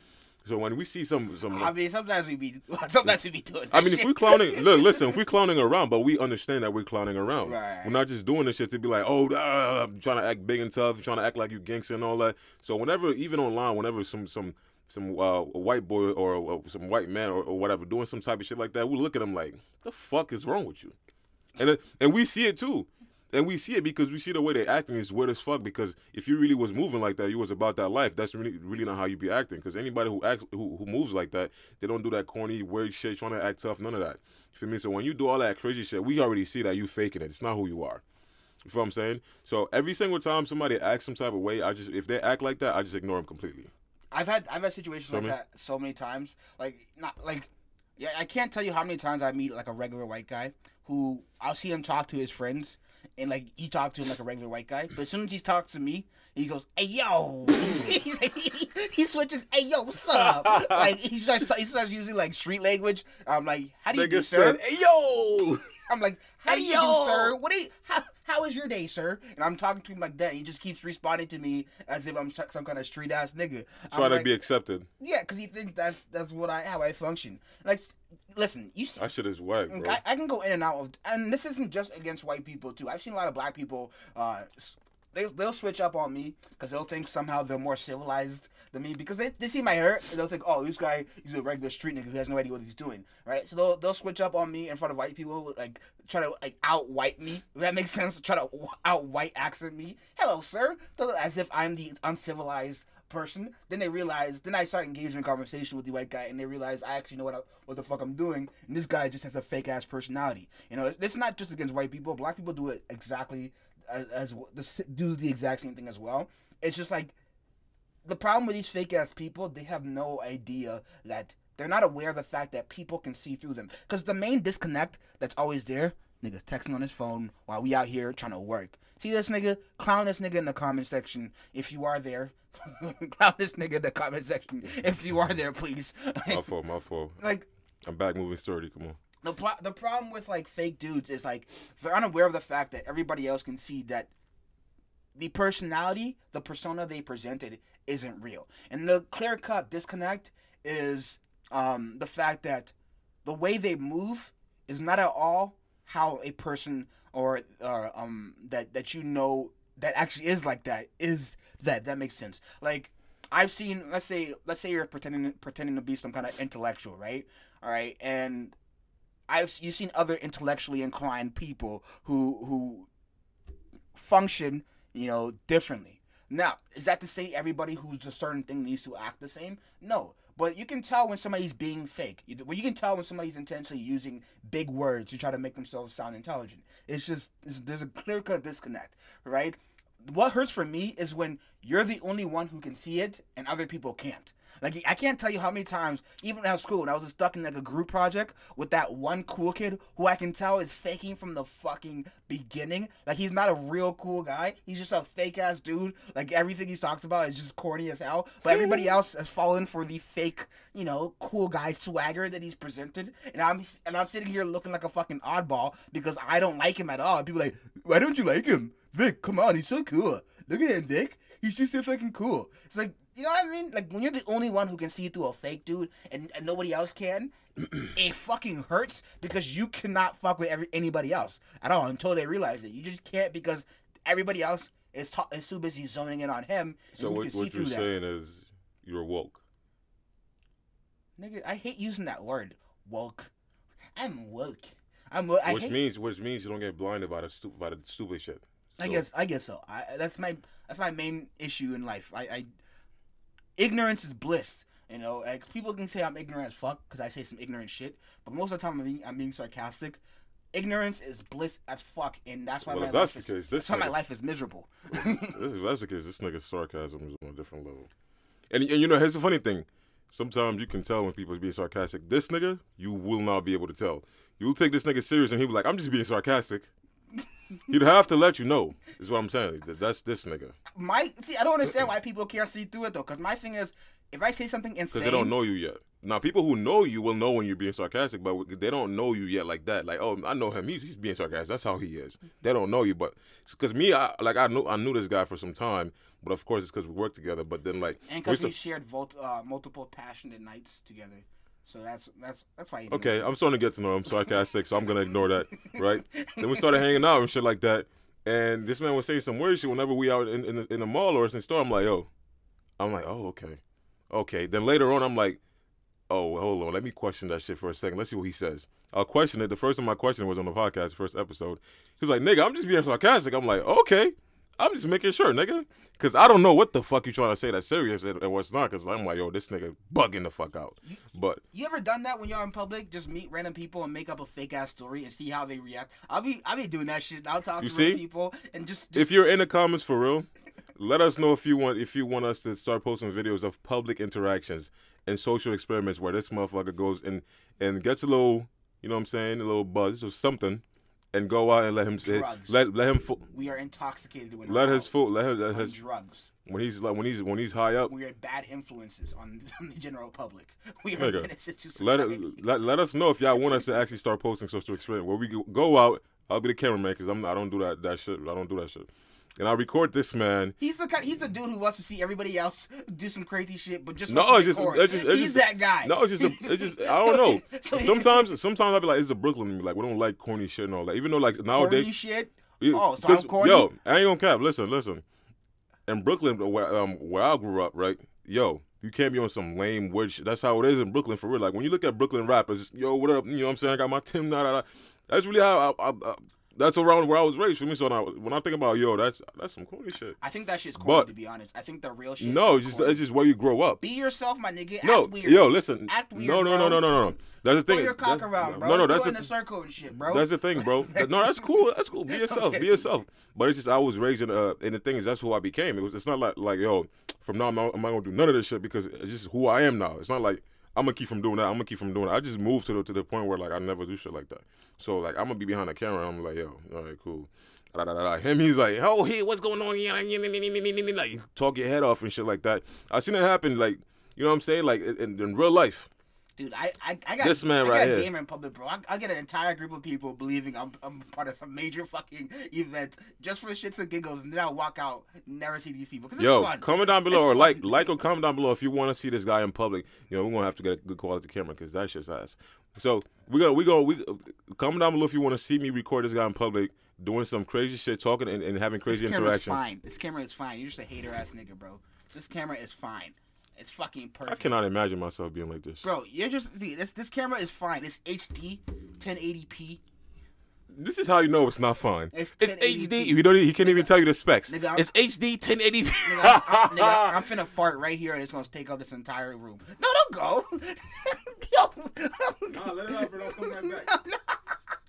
So when we see some, some, I mean, sometimes we be sometimes we be doing. I mean, if we're clowning, look, listen, if we're clowning around, but we understand that we're clowning around. Right. We're not just doing this shit to be like, oh, uh, I'm trying to act big and tough, trying to act like you gangster and all that. So whenever, even online, whenever some some some uh, white boy or uh, some white man or, or whatever doing some type of shit like that, we look at them like, the fuck is wrong with you? And it- and we see it too. And we see it because we see the way they're acting is weird as fuck. Because if you really was moving like that, you was about that life. That's really really not how you be acting. Because anybody who acts who, who moves like that, they don't do that corny weird shit, trying to act tough. None of that. You feel me? So when you do all that crazy shit, we already see that you faking it. It's not who you are. You feel what I'm saying? So every single time somebody acts some type of way, I just if they act like that, I just ignore them completely. I've had I've had situations like me? that so many times. Like not like yeah, I can't tell you how many times I meet like a regular white guy who I'll see him talk to his friends and like you talk to him like a regular white guy. But as soon as he talks to me, he goes, "Hey yo," like, he, he switches, "Hey yo, what's up?" like he starts he starts using like street language. I'm like, "How do you do, Nigga sir?" said, "Hey yo." I'm like, "How do you yo. do, sir? What do you, how how is your day, sir?" And I'm talking to him like that. He just keeps responding to me as if I'm some kind of street ass nigga. Trying to like, be accepted. yeah, because he thinks that's that's what I how I function. Like, listen, you. s- That shit is whack, bro. I, I can go in and out of, and this isn't just against white people too. I've seen a lot of black people. Uh, they they'll switch up on me because they'll think somehow they're more civilized than me because they, they see my hair and they'll think, oh, this guy he's a regular street nigga who has no idea what he's doing, right? So they'll they'll switch up on me in front of white people, like try to like out white me. If that makes sense. Try to out white accent me. Hello, sir. As if I'm the uncivilized person. Then they realize. Then I start engaging in conversation with the white guy, and they realize I actually know what I, what the fuck I'm doing. And this guy just has a fake ass personality. You know, it's, it's not just against white people. Black people do it exactly as, as the, do the exact same thing as well. It's just like the problem with these fake ass people, they have no idea that they're not aware of the fact that people can see through them. Because the main disconnect that's always there, niggas texting on his phone while we out here trying to work. See this nigga? Clown this nigga in the comment section if you are there. Clown this nigga in the comment section if you are there, please. my fault, my fault. like I'm back moving sturdy. Come on. The pro- the problem with like fake dudes is like they're unaware of the fact that everybody else can see that the personality, the persona they presented isn't real. And the clear cut disconnect is um, the fact that the way they move is not at all how a person or uh, um that that you know that actually is like that is that that makes sense. Like I've seen let's say let's say you're pretending pretending to be some kind of intellectual, right? All right, and I've you've seen other intellectually inclined people who who function, you know, differently. Now, is that to say everybody who's a certain thing needs to act the same? No, but you can tell when somebody's being fake. Well, you can tell when somebody's intentionally using big words to try to make themselves sound intelligent. It's just it's, there's a clear cut disconnect, right? What hurts for me is when you're the only one who can see it and other people can't. Like I can't tell you how many times, even at school, when I was stuck in like a group project with that one cool kid who I can tell is faking from the fucking beginning. Like he's not a real cool guy. He's just a fake ass dude. Like everything he talks about is just corny as hell. But hmm. everybody else has fallen for the fake, you know, cool guy swagger that he's presented. And I'm and I'm sitting here looking like a fucking oddball because I don't like him at all. And people are like, why don't you like him? Vic, come on, he's so cool. Look at him, Vic. He's just so fucking cool. It's like, you know what I mean? Like when you're the only one who can see through a fake dude and, and nobody else can, it fucking hurts because you cannot fuck with every, anybody else at all until they realize it. You just can't because everybody else is, ta- is too busy zoning in on him. So what, what you're that. saying is you're woke. Nigga, I hate using that word. Woke. I'm woke. I'm woke. Which hate, means which means you don't get blinded by the stu- by the stupid shit. I So- guess I guess so. I, that's my that's my main issue in life. I, I ignorance is bliss. You know, like people can say I'm ignorant as fuck because I say some ignorant shit, but most of the time I'm being, I'm being sarcastic. Ignorance is bliss as fuck, and that's why Well, my that's life the is, case, this that's why my life is miserable. This- if that's the case, this nigga's sarcasm is on a different level. And, and you know, here's the funny thing. Sometimes you can tell when people are being sarcastic. This nigga, you will not be able to tell. You'll take this nigga serious and he'll be like, I'm just being sarcastic. He'd have to let you know, is what I'm saying. That's this nigga. my see, I don't understand why people can't see through it though. Because my thing is, if I say something insane, Because they don't know you yet. Now, people who know you will know when you're being sarcastic, but they don't know you yet like that. Like, oh, I know him. He's, he's being sarcastic. That's how he is. They don't know you, but because me, I like I knew I knew this guy for some time, but of course it's because we worked together. But then like, and because we st- shared uh, multiple passionate nights together, so that's that's that's why. You okay, I'm starting to get to know him I'm sarcastic, so I'm gonna ignore that, right? then we started hanging out and shit like that, and this man was saying some weird shit whenever we out in in, the- in the mall or in the store. I'm like, yo, I'm like, oh, okay, okay. Then later on, I'm like, oh, hold on, let me question that shit for a second. Let's see what he says. I'll question it. The first time I questioned was on the podcast, first episode. He was like, nigga, I'm just being sarcastic. I'm like, okay. I'm just making sure, nigga. Because I don't know what the fuck you trying to say that's serious and, and what's not. Because I'm like, yo, this nigga bugging the fuck out. But You ever done that when you're in public? Just meet random people and make up a fake ass story and see how they react. I'll be I'll be doing that shit. I'll talk You to see? people and just, just if you're in the comments for real, let us know if you want if you want us to start posting videos of public interactions and social experiments where this motherfucker goes and and gets a little, you know what I'm saying, a little buzz or something, and go out and let him Drugs. let let him fo- We are intoxicated when let his foot let his, let his drugs. when he's like when he's when he's high up. We are bad influences on, on the general public. We are Let it, let let us know if y'all want us to actually start posting social experiment where we go- go out. I'll be the cameraman because I'm I don't do that that shit. I don't do that shit. And I record this man. He's the kind, he's the dude who wants to see everybody else do some crazy shit, but just No, it's just, it's just, it's he's just that guy. No, it's just, a, it's just, I don't know. So sometimes, sometimes I'll be like, it's a Brooklyn. Like we don't like corny shit and all that. Even though like nowadays, corny shit. Oh, so I'm corny. Yo, I ain't gonna cap. Listen, listen. In Brooklyn, where um where I grew up, right? Yo, you can't be on some lame weird shit. That's how it is in Brooklyn for real. Like when you look at Brooklyn rappers, yo, what up? You know what I'm saying? I got my Tim. Da, da, da. That's really how I, I, I, that's around where I was raised for me. So now, when I think about yo, that's that's some corny shit. I think that shit's corny But- to be honest. I think the real shit. No, it's just it's just where you grow up. be yourself, my nigga. No, Act weird. yo, listen. Act weird, no, no, no, no, no, no. That's the Throw thing. your cock That's- around, bro. No, no, that's in the, circle and shit, bro. That's the thing, bro. no, that's cool. That's cool. Be yourself. Be yourself. But it's just I was raised in uh, and the thing is that's who I became. It was. It's not like like yo, from now I'm not, I'm not gonna do none of this shit because it's just who I am now. It's not like I'm gonna keep from doing that. I'm gonna keep from doing it. I just moved to the to the point where like I never do shit like that. So like I'm gonna be behind the camera. I'm like yo, all right, cool. Da, da, da. Him, he's like, oh, hey, what's going on? Like, talk your head off and shit like that. I seen it happen, like, you know what I'm saying? Like, in, in real life. Dude, I, I, I got This man I right got here. gamer in public, bro. I, I get an entire group of people believing I'm, I'm part of some major fucking event just for shits and giggles, and then I walk out, never see these people. Yo, fun. comment down below It's or like, like or comment down below if you want to see this guy in public. You know, we're gonna have to get a good quality camera because that shit's ass. So we gonna we gonna we comment down below if you want to see me record this guy in public doing some crazy shit, talking and, and having crazy this interactions. fine. This camera is fine. You're just a hater ass nigga, bro. This camera is fine. It's fucking perfect. I cannot imagine myself being like this. Bro, you're just see this. This camera is fine. It's HD, 1080p. This is how you know it's not fine. It's It's, HD. You don't. He can't even tell you the specs. Nigga, it's HD 1080p. Nigga, I'm, I'm- nigga, I'm finna fart right here, and it's gonna take up this entire room. No, don't go. Yo, let it out, bro. Don't come right back.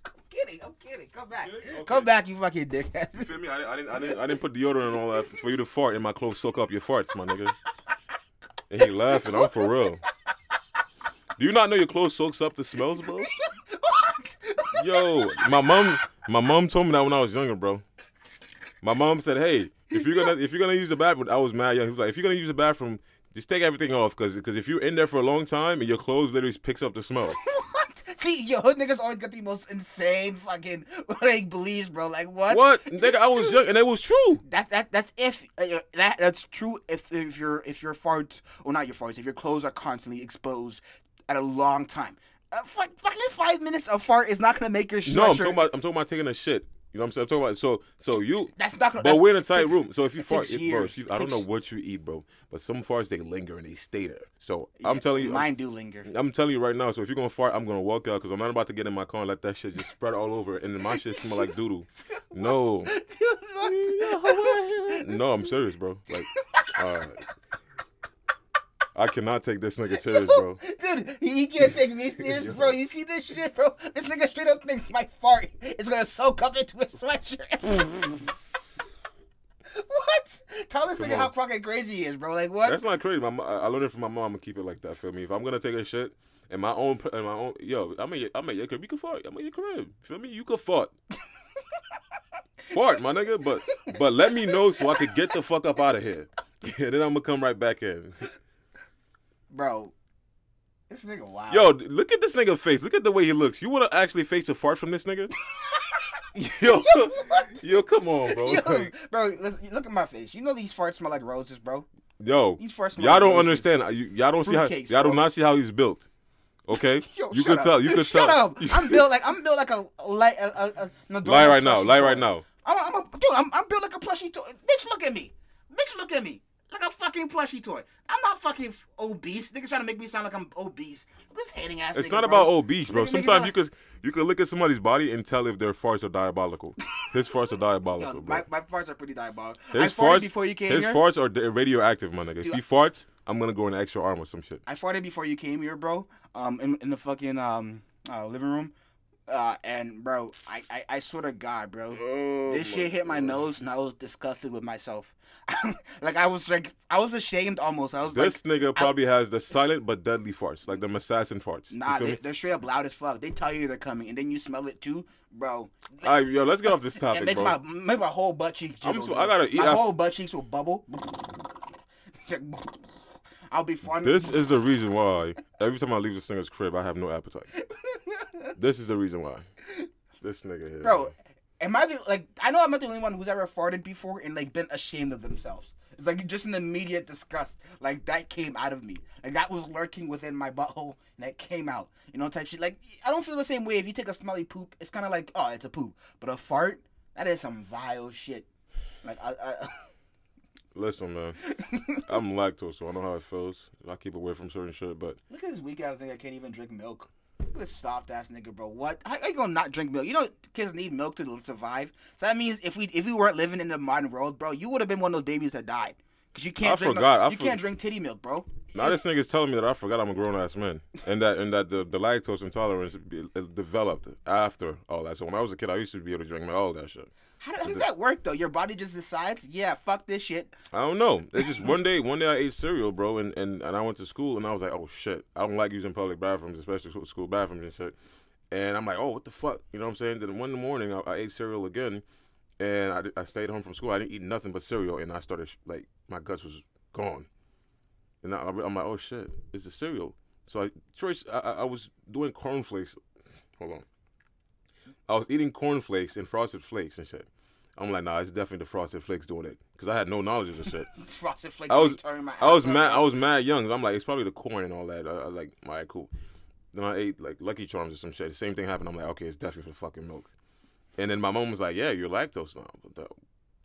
I'm kidding. I'm kidding. Come back. Okay. Come back, you fucking dickhead. You feel me? I, didn't- I didn't. I didn't. I didn't put deodorant and all that for you to fart and my clothes soak up your farts, my nigga. And he laughing. I'm for real. Do you not know your clothes soaks up the smells, bro? what? Yo, my mom, my mom told me that when I was younger, bro. My mom said, "Hey, if you're gonna if you're gonna use the bathroom, I was mad. young. He was like, if you're gonna use the bathroom, just take everything off, cause because if you're in there for a long time and your clothes literally picks up the smell. See, yo, hood niggas always got the most insane fucking like beliefs, bro. Like what? what, nigga? I was young and it was true. That that that's if uh, that that's true if if your if your farts or not your farts if your clothes are constantly exposed at a long time. Uh, fuck, fucking five minutes of fart is not gonna make your. No, I'm talking about I'm talking about taking a shit. You know what I'm saying? I'm talking about so so you. That's not gonna. But we're in a tight takes- room, so if you fart, it, bro, if you, I don't know what you eat, bro, but some farts they linger and they stay there. So I'm telling you, I'm, mine do linger. I'm telling you right now. So if you're gonna fart, I'm gonna walk out because I'm not about to get in my car and let that shit just spread all over, and my shit smell like doodle. No, no, I'm serious, bro. Like, right. I cannot take this nigga serious, bro. Dude, he can't take me serious, bro. You see this shit, bro? This nigga straight up thinks my fart is gonna soak up into his sweatshirt. what? Tell this Come nigga how on. fucking crazy he is, bro. Like what? That's not crazy. My, I I learned it from my mom. Gonna keep it like that. Feel me? If I'm gonna take a shit in my own, in my own, yo, I'm at, I'm at your crib. You can fart. I'm at your crib. Feel me? You can fart. fart, my nigga. But but let me know so I could get the fuck up out of here. Yeah, then I'm gonna come right back in. Bro. This nigga wild. Yo, look at this nigga face. Look at the way he looks. You wanna actually face a fart from this nigga? yo, yo, come on, bro. Yo, Like, bro, listen, look at my face. You know these farts smell like roses, bro. yo, These farts smell y'all like don't roses. understand. You, y'all don't see how Fruitcakes, y'all do not see how he's built. Okay, Yo, you shut could up. tell. You could Shut tell. up. I'm built like I'm built like a light. A, a, a, Lie right now. Lie right now. I'm, a, I'm a, dude. I'm, I'm built like a plushie toy. Bitch, look at me. Bitch, look at me. Fucking plushie toy. I'm not fucking obese. Niggas trying to make me sound like I'm obese. This hating ass. It's nigga, not bro. about obese, bro. Nigga- Sometimes you could you could look at somebody's body and tell if their farts are diabolical. His farts are diabolical, Yo, bro. my, my farts are pretty diabolical. His I farts, before you came his here. farts are di- radioactive, my nigga. If he farts, I'm gonna go in an extra arm or some shit. I farted before you came here, bro. Um, in, in the fucking um uh, living room. Uh, and bro, I, I, I swear to God, bro, Oh, this shit hit my nose, and I was disgusted with myself. like I was like, I was ashamed almost. I was This like, nigga probably has the silent but deadly farts, like the assassin farts. Nah, they, they're straight up loud as fuck. They tell you they're coming, and then you smell it too, bro. All right, yo, let's get off this topic, It makes bro. my make my whole butt cheeks. Jiggle, so- I gotta eat My after- whole butt cheeks will bubble. I'll be fun. This is the reason why every time I leave the singer's crib, I have no appetite. this is the reason why. This nigga here, bro. Am I the like? I know I'm not the only one who's ever farted before and like been ashamed of themselves. It's like just an immediate disgust. Like that came out of me. Like that was lurking within my butthole and that came out. You know, type shit. Like I don't feel the same way if you take a smelly poop. It's kind of like oh, it's a poop. But a fart, that is some vile shit. Like I, I Listen, man, I'm lactose, so I know how it feels. I keep away from certain shit, but look at this weak ass nigga can't even drink milk. Look at this soft ass nigga, bro. What? How, how you gonna not drink milk? You know kids need milk to survive. So that means if we if we weren't living in the modern world, bro, you would have been one of those babies that died. Cause you can't I drink forgot. I you for- can't drink titty milk, bro. now this nigga's telling me that I forgot I'm a grown ass man, and that and that the, the lactose intolerance be, developed after all that. So when I was a kid, I used to be able to drink all that shit. How, how does that work though? Your body just decides, yeah, fuck this shit. I don't know. It's just one day, one day I ate cereal, bro, and, and, and I went to school and I was like, oh shit, I don't like using public bathrooms, especially school- school bathrooms and shit. And I'm like, oh, what the fuck, you know what I'm saying? Then one morning I, I ate cereal again, and I, I stayed home from school. I didn't eat nothing but cereal, and I started like my guts was gone, and I, I'm like, oh shit, it's the cereal. So I, choice, I, I was doing cornflakes. Hold on. I was eating cornflakes and frosted flakes and shit. I'm like, nah, it's definitely the frosted flakes doing it, because I had no knowledge of the shit. Frosted flakes. I was turning my I was mad. I was mad young. I'm like, it's probably the corn and all that. I, I like, all right, cool. Then I ate like Lucky Charms or some shit. The same thing happened. I'm like, okay, it's definitely for fucking milk. And then my mom was like, yeah, you're lactose now.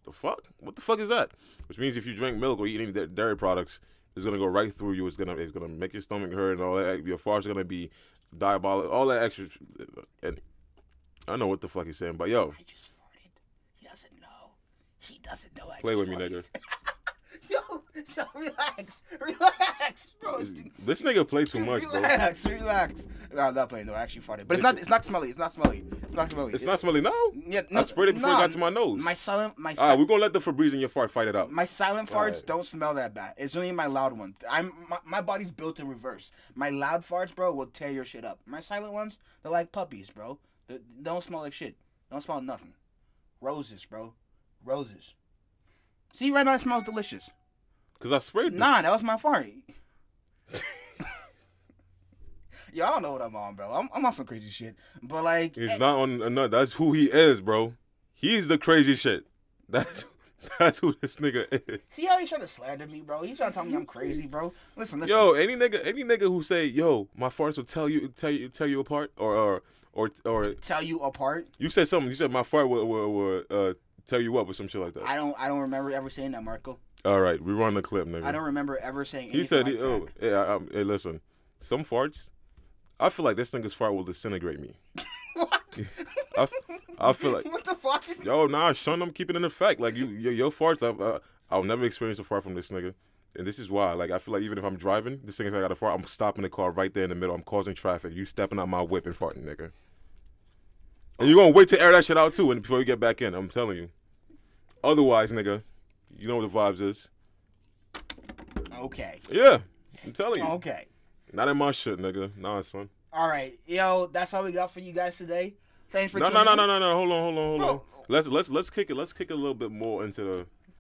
What the, fuck? What the fuck is that? Which means if you drink milk or eat any dairy products, it's gonna go right through you. It's gonna it's gonna make your stomach hurt and all that. Your farts are gonna be diabolical. All that extra. And I know what the fuck he's saying, but yo, I just farted. He doesn't know. He doesn't know. I play with me, farted. nigga. Yo, yo, relax, relax, bro. This nigga play too much, bro. Relax, relax. No, I'm not playing. No, I actually farted. But it's not. It's not smelly. It's not smelly. It's not smelly. It's not smelly No. Yeah, No, I sprayed it before no, it got to my nose. My silent, my All right, si- we're gonna let the Febreze in your fart fight it out. my silent farts Alright. don't smell that bad. It's only my loud ones. I'm my, my body's built in reverse. My loud farts, bro, will tear your shit up. My silent ones, they're like puppies, bro. They, they don't smell like shit. Don't smell nothing. Roses, bro. Roses. See, right now it smells delicious. Cause I sprayed. this- Nah, that was my fart. Y'all don't know what I'm on, bro. I'm, I'm on some crazy shit. But like, He's eh, not on. No, that's who he is, bro. He's the crazy shit. That's that's who this nigga is. see how he's trying to slander me, bro? He's trying to tell me I'm crazy, bro. Listen, listen. Yo, any nigga, any nigga who say, "Yo, my farts will tell you, tell you, tell you apart," or or or, or tell you apart. you said something. You said my fart will, will, will uh, tell you up or some shit like that. I don't. I don't remember ever saying that, Marco. All right, we run the clip, nigga. I don't remember ever saying. Anything He said, like "Oh, that. yeah, um, hey, listen, some farts. I feel like this nigga's fart will disintegrate me. what? I, I feel like what the fuck? Yo, nah, son, I'm keeping it in effect. Like you, your, your farts, I've, uh, I'll never experience a fart from this nigga, and this is why. Like I feel like even if I'm driving, this thing is I got a fart, I'm stopping the car right there in the middle. I'm causing traffic. You stepping out my whip and farting, nigga. And you're gonna wait to air that shit out too, and before you get back in, I'm telling you. Otherwise, nigga, you know what the vibes is. Okay. Yeah, I'm telling you. Okay. Not in my shit, nigga. Nah, son. All right, yo, that's all we got for you guys today. Thanks for No, tuning no, no, no, no, no. Hold on, hold on, hold on. Let's let's let's kick it. Let's kick it a little bit more into the